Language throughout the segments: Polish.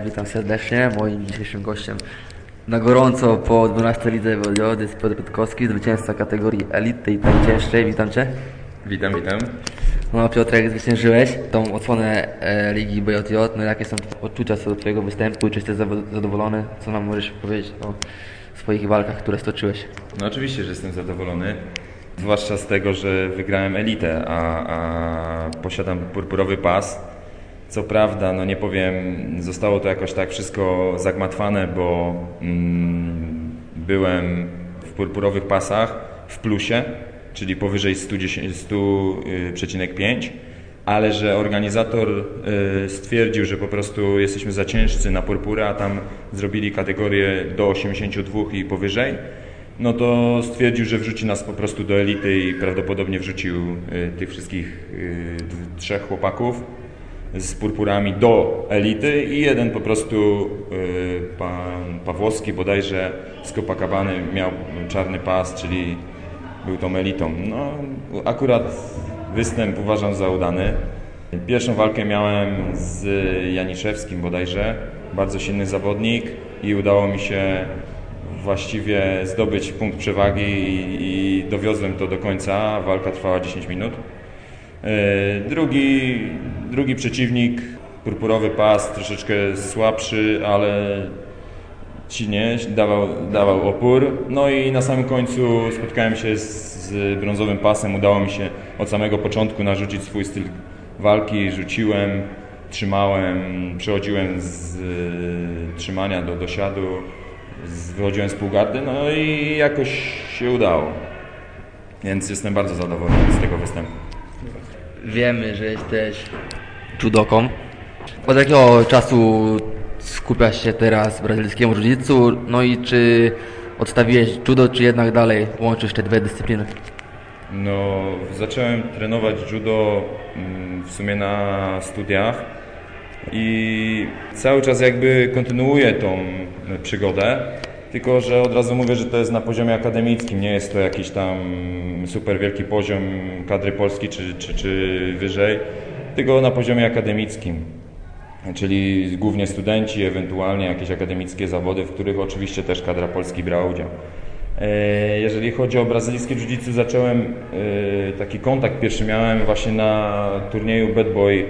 Witam serdecznie. Moim dzisiejszym gościem na gorąco po 12 lidze Wojody jest Piotr Piotkowski, zwycięzca kategorii elity i najcięższej. Witam Cię. Witam, witam. No Piotrek, zwyciężyłeś tą odsłonę e, Ligi BJJ. No jakie są odczucia co do Twojego występu? Czy jesteś zadowolony? Co nam możesz powiedzieć o swoich walkach, które stoczyłeś? No oczywiście, że jestem zadowolony. Zwłaszcza z tego, że wygrałem elitę, a, a posiadam purpurowy pas. Co prawda, no nie powiem, zostało to jakoś tak wszystko zagmatwane, bo mm, byłem w purpurowych pasach w plusie, czyli powyżej 110 100,5, ale że organizator y, stwierdził, że po prostu jesteśmy za ciężcy na purpurę, a tam zrobili kategorię do 82 i powyżej, no to stwierdził, że wrzuci nas po prostu do elity i prawdopodobnie wrzucił y, tych wszystkich y, trzech chłopaków z purpurami do elity i jeden po prostu y, pan Pawłowski bodajże z Copacabany miał czarny pas, czyli był tą elitą. No akurat występ uważam za udany. Pierwszą walkę miałem z Janiszewskim bodajże, bardzo silny zawodnik i udało mi się właściwie zdobyć punkt przewagi i, i dowiozłem to do końca. Walka trwała 10 minut. E, Drugi, drugi przeciwnik, purpurowy pas, troszeczkę słabszy, ale silnie dawał, dawał opór. No i na samym końcu spotkałem się z, z brązowym pasem. Udało mi się od samego początku narzucić swój styl walki. Rzuciłem, trzymałem, przechodziłem z e, trzymania do dosiadu, z, wychodziłem z półgardy, no i jakoś się udało. Więc jestem bardzo zadowolony z tego występu. Wiemy, że jesteś judoką. Od jakiego czasu skupiasz się teraz brazylijskiemu jiu No i czy odstawiłeś judo, czy jednak dalej łączysz te dwie dyscypliny? No, zacząłem trenować judo mm, w sumie na studiach i cały czas jakby kontynuuję tą przygodę, tylko że od razu mówię, że to jest na poziomie akademickim, nie jest to jakiś tam super wielki poziom kadry Polski czy, czy, czy wyżej, tylko na poziomie akademickim. Czyli głównie studenci, ewentualnie jakieś akademickie zawody, w których oczywiście też kadra Polski brała udział. E, Jeżeli chodzi o brazylijskie jiu zacząłem e, taki kontakt pierwszy miałem właśnie na turnieju Bad Boy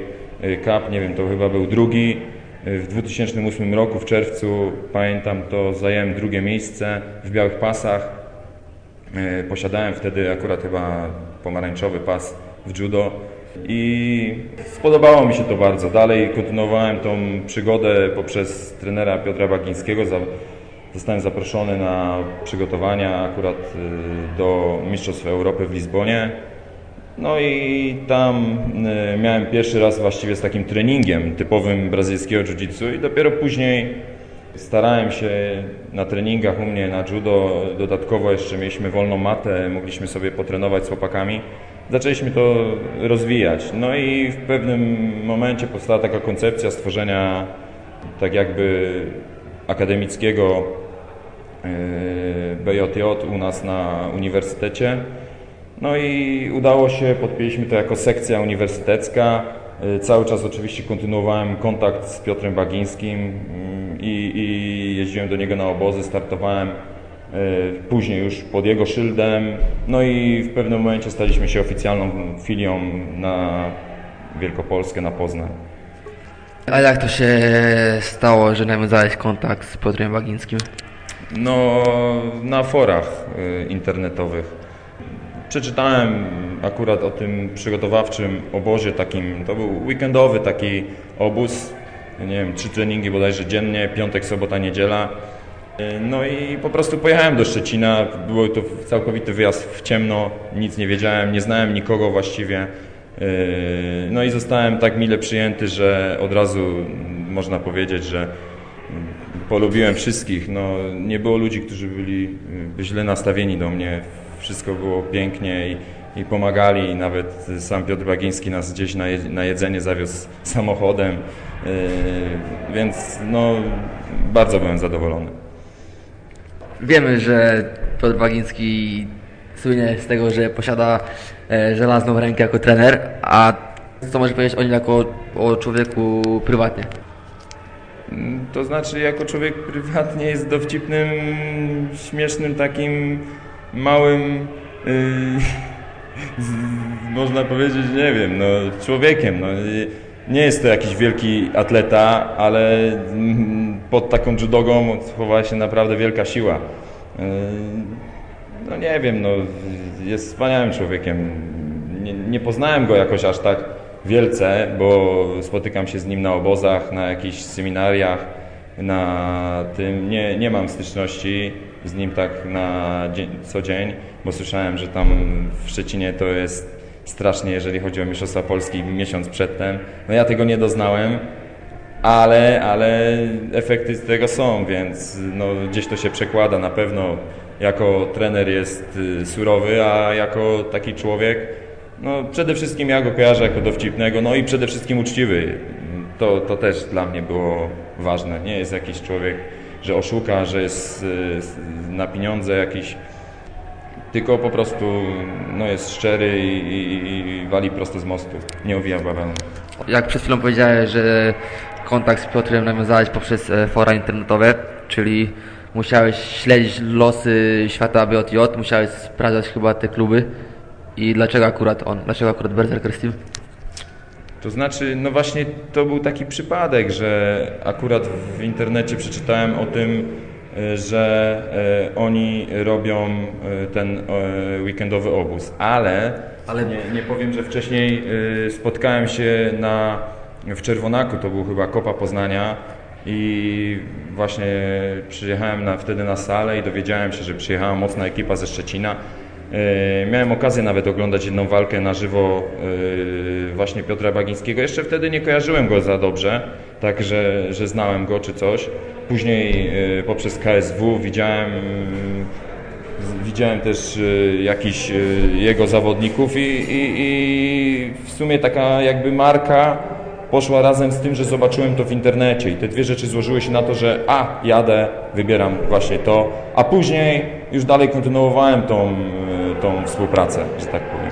Cup, nie wiem, to chyba był drugi. E, W 2008 roku w czerwcu, pamiętam to, zająłem drugie miejsce w białych pasach. E, Posiadałem wtedy akurat chyba pomarańczowy pas w judo i spodobało mi się to bardzo. Dalej kontynuowałem tą przygodę poprzez trenera Piotra Bagińskiego. Zostałem zaproszony na przygotowania akurat y, do Mistrzostw Europy w Lizbonie. No i tam y, miałem pierwszy raz właściwie z takim treningiem typowym brazylijskiego jiu-jitsu i dopiero później starałem się na treningach u mnie na judo, dodatkowo jeszcze mieliśmy wolną matę, mogliśmy sobie potrenować z chłopakami. Zaczęliśmy to rozwijać. No i w pewnym momencie powstała taka koncepcja stworzenia tak jakby akademickiego yy, BJJ u nas na uniwersytecie. No i udało się, podpięliśmy to jako sekcja uniwersytecka. Yy, Cały czas oczywiście kontynuowałem kontakt z Piotrem Bagińskim yy, i, i jeździłem do niego na obozy, startowałem później już pod jego szyldem. No i w pewnym momencie staliśmy się oficjalną filią na Wielkopolskę, na Poznań. A jak to się stało, że nawiązałeś kontakt z Piotrem Bagińskim? No, na forach y, internetowych. Przeczytałem akurat o tym przygotowawczym obozie takim, to był weekendowy taki obóz, nie wiem, trzy treningi bodajże dziennie, piątek, sobota, niedziela. Y, No i po prostu pojechałem do Szczecina, był to całkowity wyjazd w ciemno, nic nie wiedziałem, nie znałem nikogo właściwie. Y, No i zostałem tak mile przyjęty, że od razu można powiedzieć, że polubiłem wszystkich. No, nie było ludzi, którzy byli y, źle nastawieni do mnie. Wszystko było pięknie i, i pomagali. Nawet sam Piotr Bagiński nas gdzieś na, je, na jedzenie zawiózł samochodem. Yy, więc no, bardzo byłem zadowolony. Wiemy, że Piotr Bagiński słynie z tego, że posiada e, żelazną rękę jako trener, a co możesz powiedzieć o nim jako o człowieku prywatnie? To znaczy, jako człowiek prywatnie jest dowcipnym, śmiesznym, takim małym, yy, można powiedzieć, nie wiem, no, człowiekiem. No. Nie jest to jakiś wielki atleta, ale pod taką judogą chowała się naprawdę wielka siła. Yy, no nie wiem, no, jest wspaniałym człowiekiem. Nie, nie poznałem go jakoś aż tak wielce, bo spotykam się z nim na obozach, na jakichś seminariach, na tym nie, nie mam styczności z nim tak na dzień, co dzień, bo słyszałem, że tam w Szczecinie to jest strasznie, jeżeli chodzi o Mistrzostwa Polski miesiąc przedtem. No ja tego nie doznałem, ale, ale efekty z tego są, więc no, gdzieś to się przekłada na pewno. Jako trener jest y, surowy, a jako taki człowiek no, przede wszystkim ja go kojarzę jako dowcipnego, no i przede wszystkim uczciwy. To, to też dla mnie było ważne. Nie jest jakiś człowiek, że oszuka, że jest na pieniądze jakiś, tylko po prostu no, jest szczery i, i, i wali prosto z mostu. Nie owija bawełny. Jak przed chwilą powiedziałeś, że kontakt z Piotrem nawiązałeś poprzez e, fora internetowe, czyli musiałeś śledzić losy świata BJJ, musiałeś sprawdzać chyba te kluby. I dlaczego akurat on? Dlaczego akurat Berserker Steel? To znaczy, no właśnie to był taki przypadek, że akurat w internecie przeczytałem o tym, e, że e, oni robią ten weekendowy obóz, ale, ale... Nie, nie powiem, że wcześniej spotkałem się na, w Czerwonaku, to był chyba Kopa Poznania i właśnie przyjechałem na, wtedy na salę i dowiedziałem się, że przyjechała mocna ekipa ze Szczecina E, miałem okazję nawet oglądać jedną walkę na żywo e, właśnie Piotra Bagińskiego. Jeszcze wtedy nie kojarzyłem go za dobrze, tak że, że znałem go czy coś. Później e, poprzez KSW widziałem, widziałem też jakichś jego zawodników i, i, i w sumie taka jakby marka poszła razem z tym, że zobaczyłem to w internecie i te dwie rzeczy złożyły się na to, że a, jadę, wybieram właśnie to, a później już dalej kontynuowałem tą, tą współpracę, że tak powiem.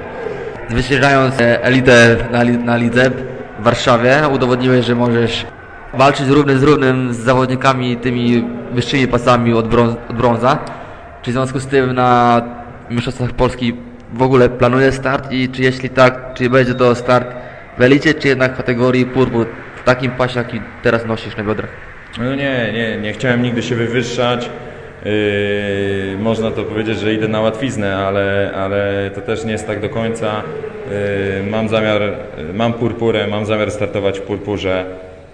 Wyświeżając e, elitę na, na lidze w Warszawie, udowodniłeś, że możesz walczyć równy z równym z zawodnikami tymi wyższymi pasami od, brąz, od brąza. Czy w związku z tym na Mistrzostwach Polski w ogóle planujesz start i czy jeśli tak, czy będzie to start w elicie, czy jednak w kategorii purpur, w takim pasie, jaki teraz nosisz na biodrach? No nie, nie, nie chciałem nigdy się wywyższać. Yy, można to powiedzieć, że idę na łatwiznę, ale, ale to też nie jest tak do końca. Yy, mam zamiar, mam purpurę, mam zamiar startować w purpurze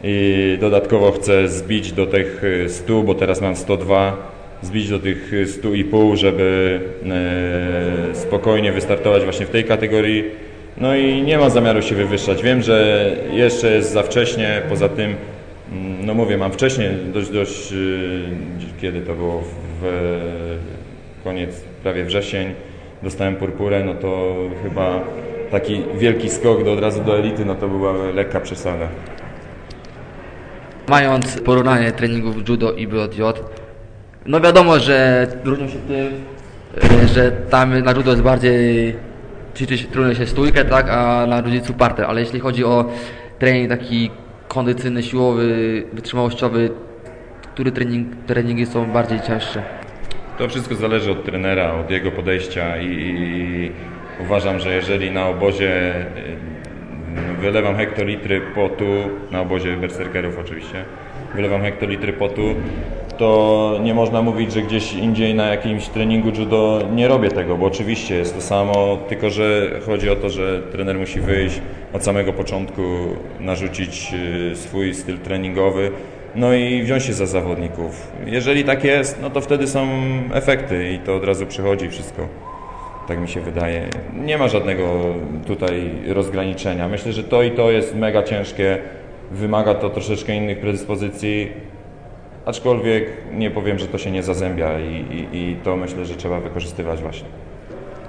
i dodatkowo chcę zbić do tych 100, bo teraz mam 102, zbić do tych 100,5, żeby yy, spokojnie wystartować właśnie w tej kategorii. No i nie ma zamiaru się wywyższać. Wiem, że jeszcze jest za wcześnie, poza tym no mówię, mam wcześniej, dość, dość, y, kiedy to było, w koniec, prawie wrzesień, dostałem purpurę, no to chyba taki wielki skok do, od razu do elity, no to była lekka przesada. Mając porównanie treningów judo i BJJ, no wiadomo, że różnią się tym, y, że tam na judo jest bardziej ćwiczy trudno się stójkę, tak, a na jiu parter, ale jeśli chodzi o trening taki kondycyjny, siłowy, wytrzymałościowy, które trening, treningi są bardziej cięższe? To wszystko zależy od trenera, od jego podejścia i, i uważam, że jeżeli na obozie wylewam hektolitry potu, na obozie berserkerów oczywiście, wylewam hektolitry potu, to nie można mówić, że gdzieś indziej na jakimś treningu judo nie robię tego, bo oczywiście jest to samo, tylko że chodzi o to, że trener musi wyjść od samego początku, narzucić y, swój styl treningowy, no i wziąć się za zawodników. Jeżeli tak jest, no to wtedy są efekty i to od razu przychodzi wszystko. Tak mi się wydaje. Nie ma żadnego tutaj rozgraniczenia. Myślę, że to i to jest mega ciężkie. Wymaga to troszeczkę innych predyspozycji aczkolwiek nie powiem, że to się nie zazębia i, i, i to myślę, że trzeba wykorzystywać właśnie.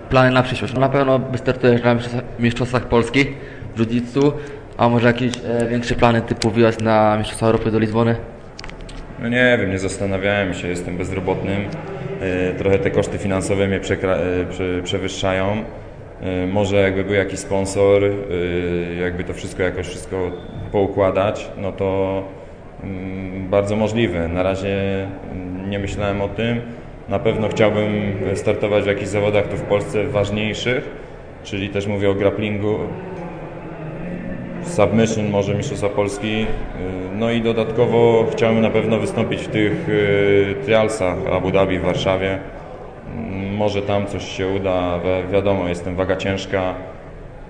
Plany na przyszłość. Na pewno wystartujesz na Mistrzostwach Polski w jiu a może jakieś e, większe plany typu wyjazd na Mistrzostwa Europy do Lizbony? No nie wiem, nie zastanawiałem się, jestem bezrobotnym. E, trochę te koszty finansowe mnie e, przewyższają. E, może jakby był jakiś sponsor, e, jakby to wszystko jakoś wszystko poukładać, no to mm, bardzo możliwe. Na razie mm, nie myślałem o tym. Na pewno chciałbym startować w jakichś zawodach tu w Polsce ważniejszych, czyli też mówię o grapplingu, submission może Mistrzostwa Polski. No i dodatkowo chciałbym na pewno wystąpić w tych trialsach Abu Dhabi w Warszawie. Może tam coś się uda. Wi- Wiadomo, jestem waga ciężka,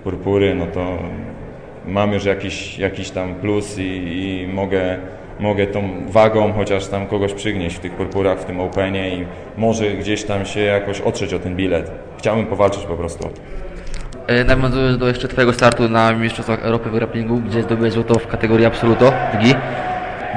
purpury, no to mam już jakiś, jakiś tam plus i, i mogę, mogę tą wagą chociaż tam kogoś przygnieść w tych purpurach, w tym Openie i może gdzieś tam się jakoś otrzeć o ten bilet. Chciałbym powalczyć po prostu. E, Nawiązując do jeszcze Twojego startu na Mistrzostwach Europy w grapplingu, gdzie zdobyłeś złoto w kategorii absoluto, w GI.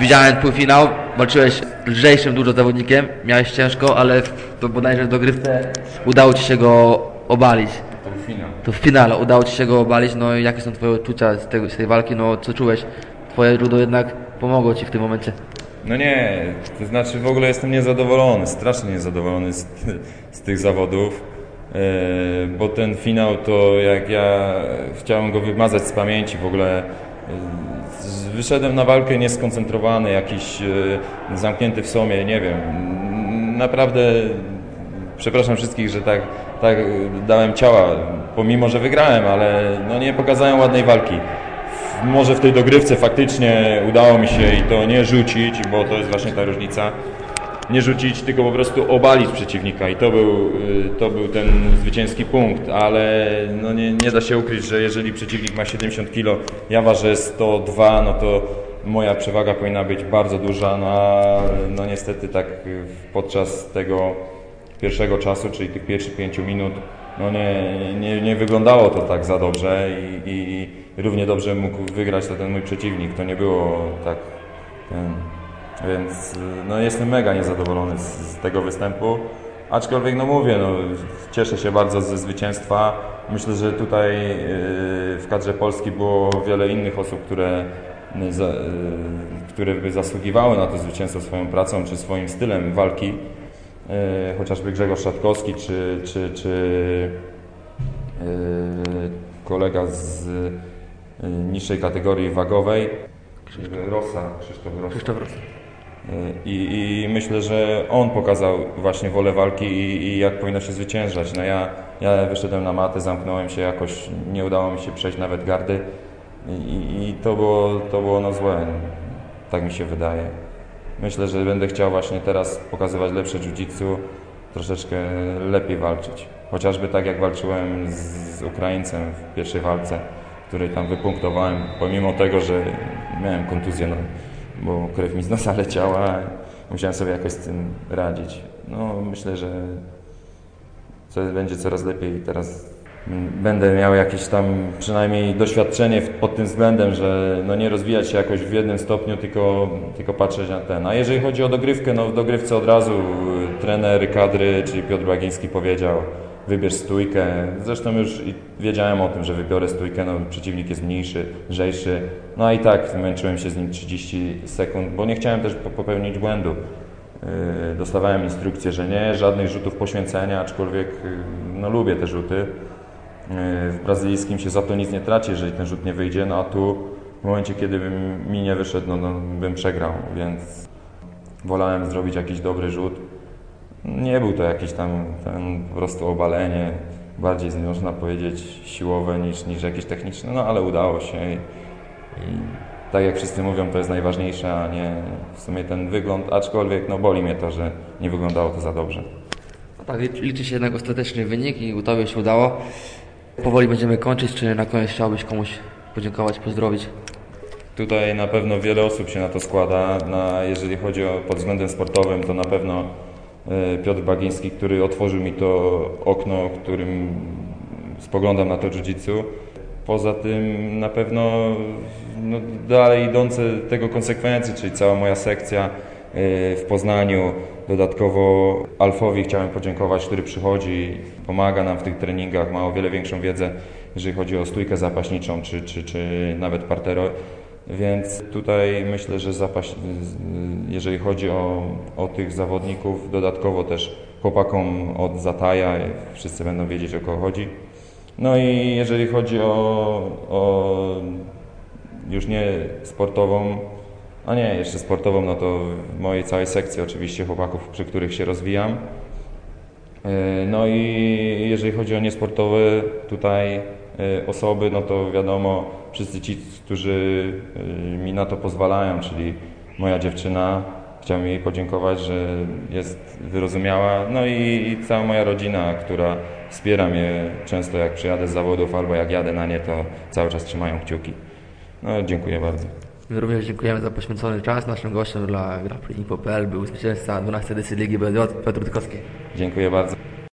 Widziałem półfinał, walczyłeś lżejszym dużo zawodnikiem, miałeś ciężko, ale w, to bodajże w dogrywce udało Ci się go obalić. To finał. To w finale udało Ci się go obalić, no i jakie są Twoje odczucia z, tego, z tej walki, no co czułeś? Twoje judo jednak pomogło Ci w tym momencie. No nie, to znaczy w ogóle jestem niezadowolony, strasznie niezadowolony z, z tych zawodów, e, bo ten finał to jak ja chciałem go wymazać z pamięci w ogóle. E, Wyszedłem na walkę nieskoncentrowany, jakiś e, zamknięty w sobie, nie wiem. Naprawdę przepraszam wszystkich, że tak, tak dałem ciała, pomimo że wygrałem, ale no nie pokazałem ładnej walki. Może w tej dogrywce faktycznie udało mi się i to nie rzucić, bo to jest właśnie ta różnica. Nie rzucić, tylko po prostu obalić przeciwnika i to był, y, to był ten zwycięski punkt, ale no nie, nie da się ukryć, że jeżeli przeciwnik ma 70 kg, ja ważę 102, no to moja przewaga powinna być bardzo duża, no, a no niestety tak y, podczas tego pierwszego czasu, czyli tych pierwszych pięciu minut, no nie, nie, nie wyglądało to tak za dobrze i, i, i równie dobrze mógł wygrać to ten mój przeciwnik. To nie było tak. Ten, więc no jestem mega niezadowolony z, z tego występu. Aczkolwiek no mówię, no, cieszę się bardzo ze zwycięstwa. Myślę, że tutaj y, w kadrze Polski było wiele innych osób, które, y, y, które by zasługiwały na to zwycięstwo swoją pracą czy swoim stylem walki. Chociażby Grzegorz Szatkowski czy, czy, czy kolega z niższej kategorii wagowej Rosa, Krzysztof Rosa. Krzysztof Ros. I, I myślę, że on pokazał właśnie wolę walki i, i jak powinno się zwyciężać. No ja, ja wyszedłem na matę, zamknąłem się jakoś, nie udało mi się przejść nawet gardy i, i, to było, to było no złe, tak mi się wydaje. Myślę, że będę chciał właśnie teraz pokazywać lepsze jiu-jitsu, troszeczkę lepiej walczyć. Chociażby tak jak walczyłem z Ukraińcem w pierwszej walce, której tam wypunktowałem, pomimo tego, że miałem kontuzję, no, bo krew mi z nosa leciała, musiałem sobie jakoś z tym radzić. No, myślę, że co będzie coraz lepiej teraz będę miał jakieś tam przynajmniej doświadczenie pod tym względem, że no nie rozwijać się jakoś w jednym stopniu, tylko, tylko patrzeć na ten. A jeżeli chodzi o dogrywkę, no w dogrywce od razu y, trener kadry, czyli Piotr Bagiński powiedział wybierz stójkę. Zresztą już wiedziałem o tym, że wybiorę stójkę, no przeciwnik jest mniejszy, lżejszy. No a i tak męczyłem się z nim 30 sekund, bo nie chciałem też po- popełnić błędu. Yy, Dostawałem instrukcję, że nie, żadnych rzutów poświęcenia, aczkolwiek yy, no, lubię te rzuty. Yy, W brazylijskim się za to nic nie traci, jeżeli ten rzut nie wyjdzie, no a tu w momencie, kiedy bym mi nie wyszedł, no, no bym przegrał, więc wolałem zrobić jakiś dobry rzut. Nie był to jakiś tam ten po prostu obalenie, bardziej można powiedzieć siłowe niż, niż jakieś techniczne, no ale udało się i, i tak jak wszyscy mówią, to jest najważniejsze, a nie w sumie ten wygląd, aczkolwiek no boli mnie to, że nie wyglądało to za dobrze. No tak, liczy- się jednak ostateczny wynik i Tobie się udało. Powoli będziemy kończyć, czy na koniec chciałbyś komuś podziękować, pozdrowić? Tutaj na pewno wiele osób się na to składa. Na, jeżeli chodzi o pod względem sportowym, to na pewno e, Piotr Bagiński, który otworzył mi to okno, którym spoglądam na to jiu-jitsu. Poza tym na pewno no, dalej idące tego konsekwencje, czyli cała moja sekcja e, w Poznaniu. Dodatkowo Alfowi chciałem podziękować, który przychodzi, pomaga nam w tych treningach, ma o wiele większą wiedzę, jeżeli chodzi o stójkę zapaśniczą, czy, czy, czy nawet partero. Więc tutaj myślę, że zapaś, jeżeli chodzi o, o tych zawodników, dodatkowo też chłopakom od Zataja, wszyscy będą wiedzieć o kogo chodzi. No i jeżeli chodzi o, o już nie sportową, A nie, jeszcze sportową, no to w mojej całej sekcji oczywiście chłopaków, przy których się rozwijam. E, No i jeżeli chodzi o niesportowe tutaj e, osoby, no to wiadomo, wszyscy ci, którzy e, mi na to pozwalają, czyli moja dziewczyna, chciałem jej podziękować, że jest wyrozumiała, no i, i cała moja rodzina, która wspiera mnie często jak przyjadę z zawodów albo jak jadę na nie, to cały czas trzymają kciuki. No dziękuję bardzo. My również dziękujemy za poświęcony czas. Naszym gościem dla Graplinfo.pl był zwycięzca 12 edycji Ligi BDJ Piotr Rutkowski. Dziękuję bardzo.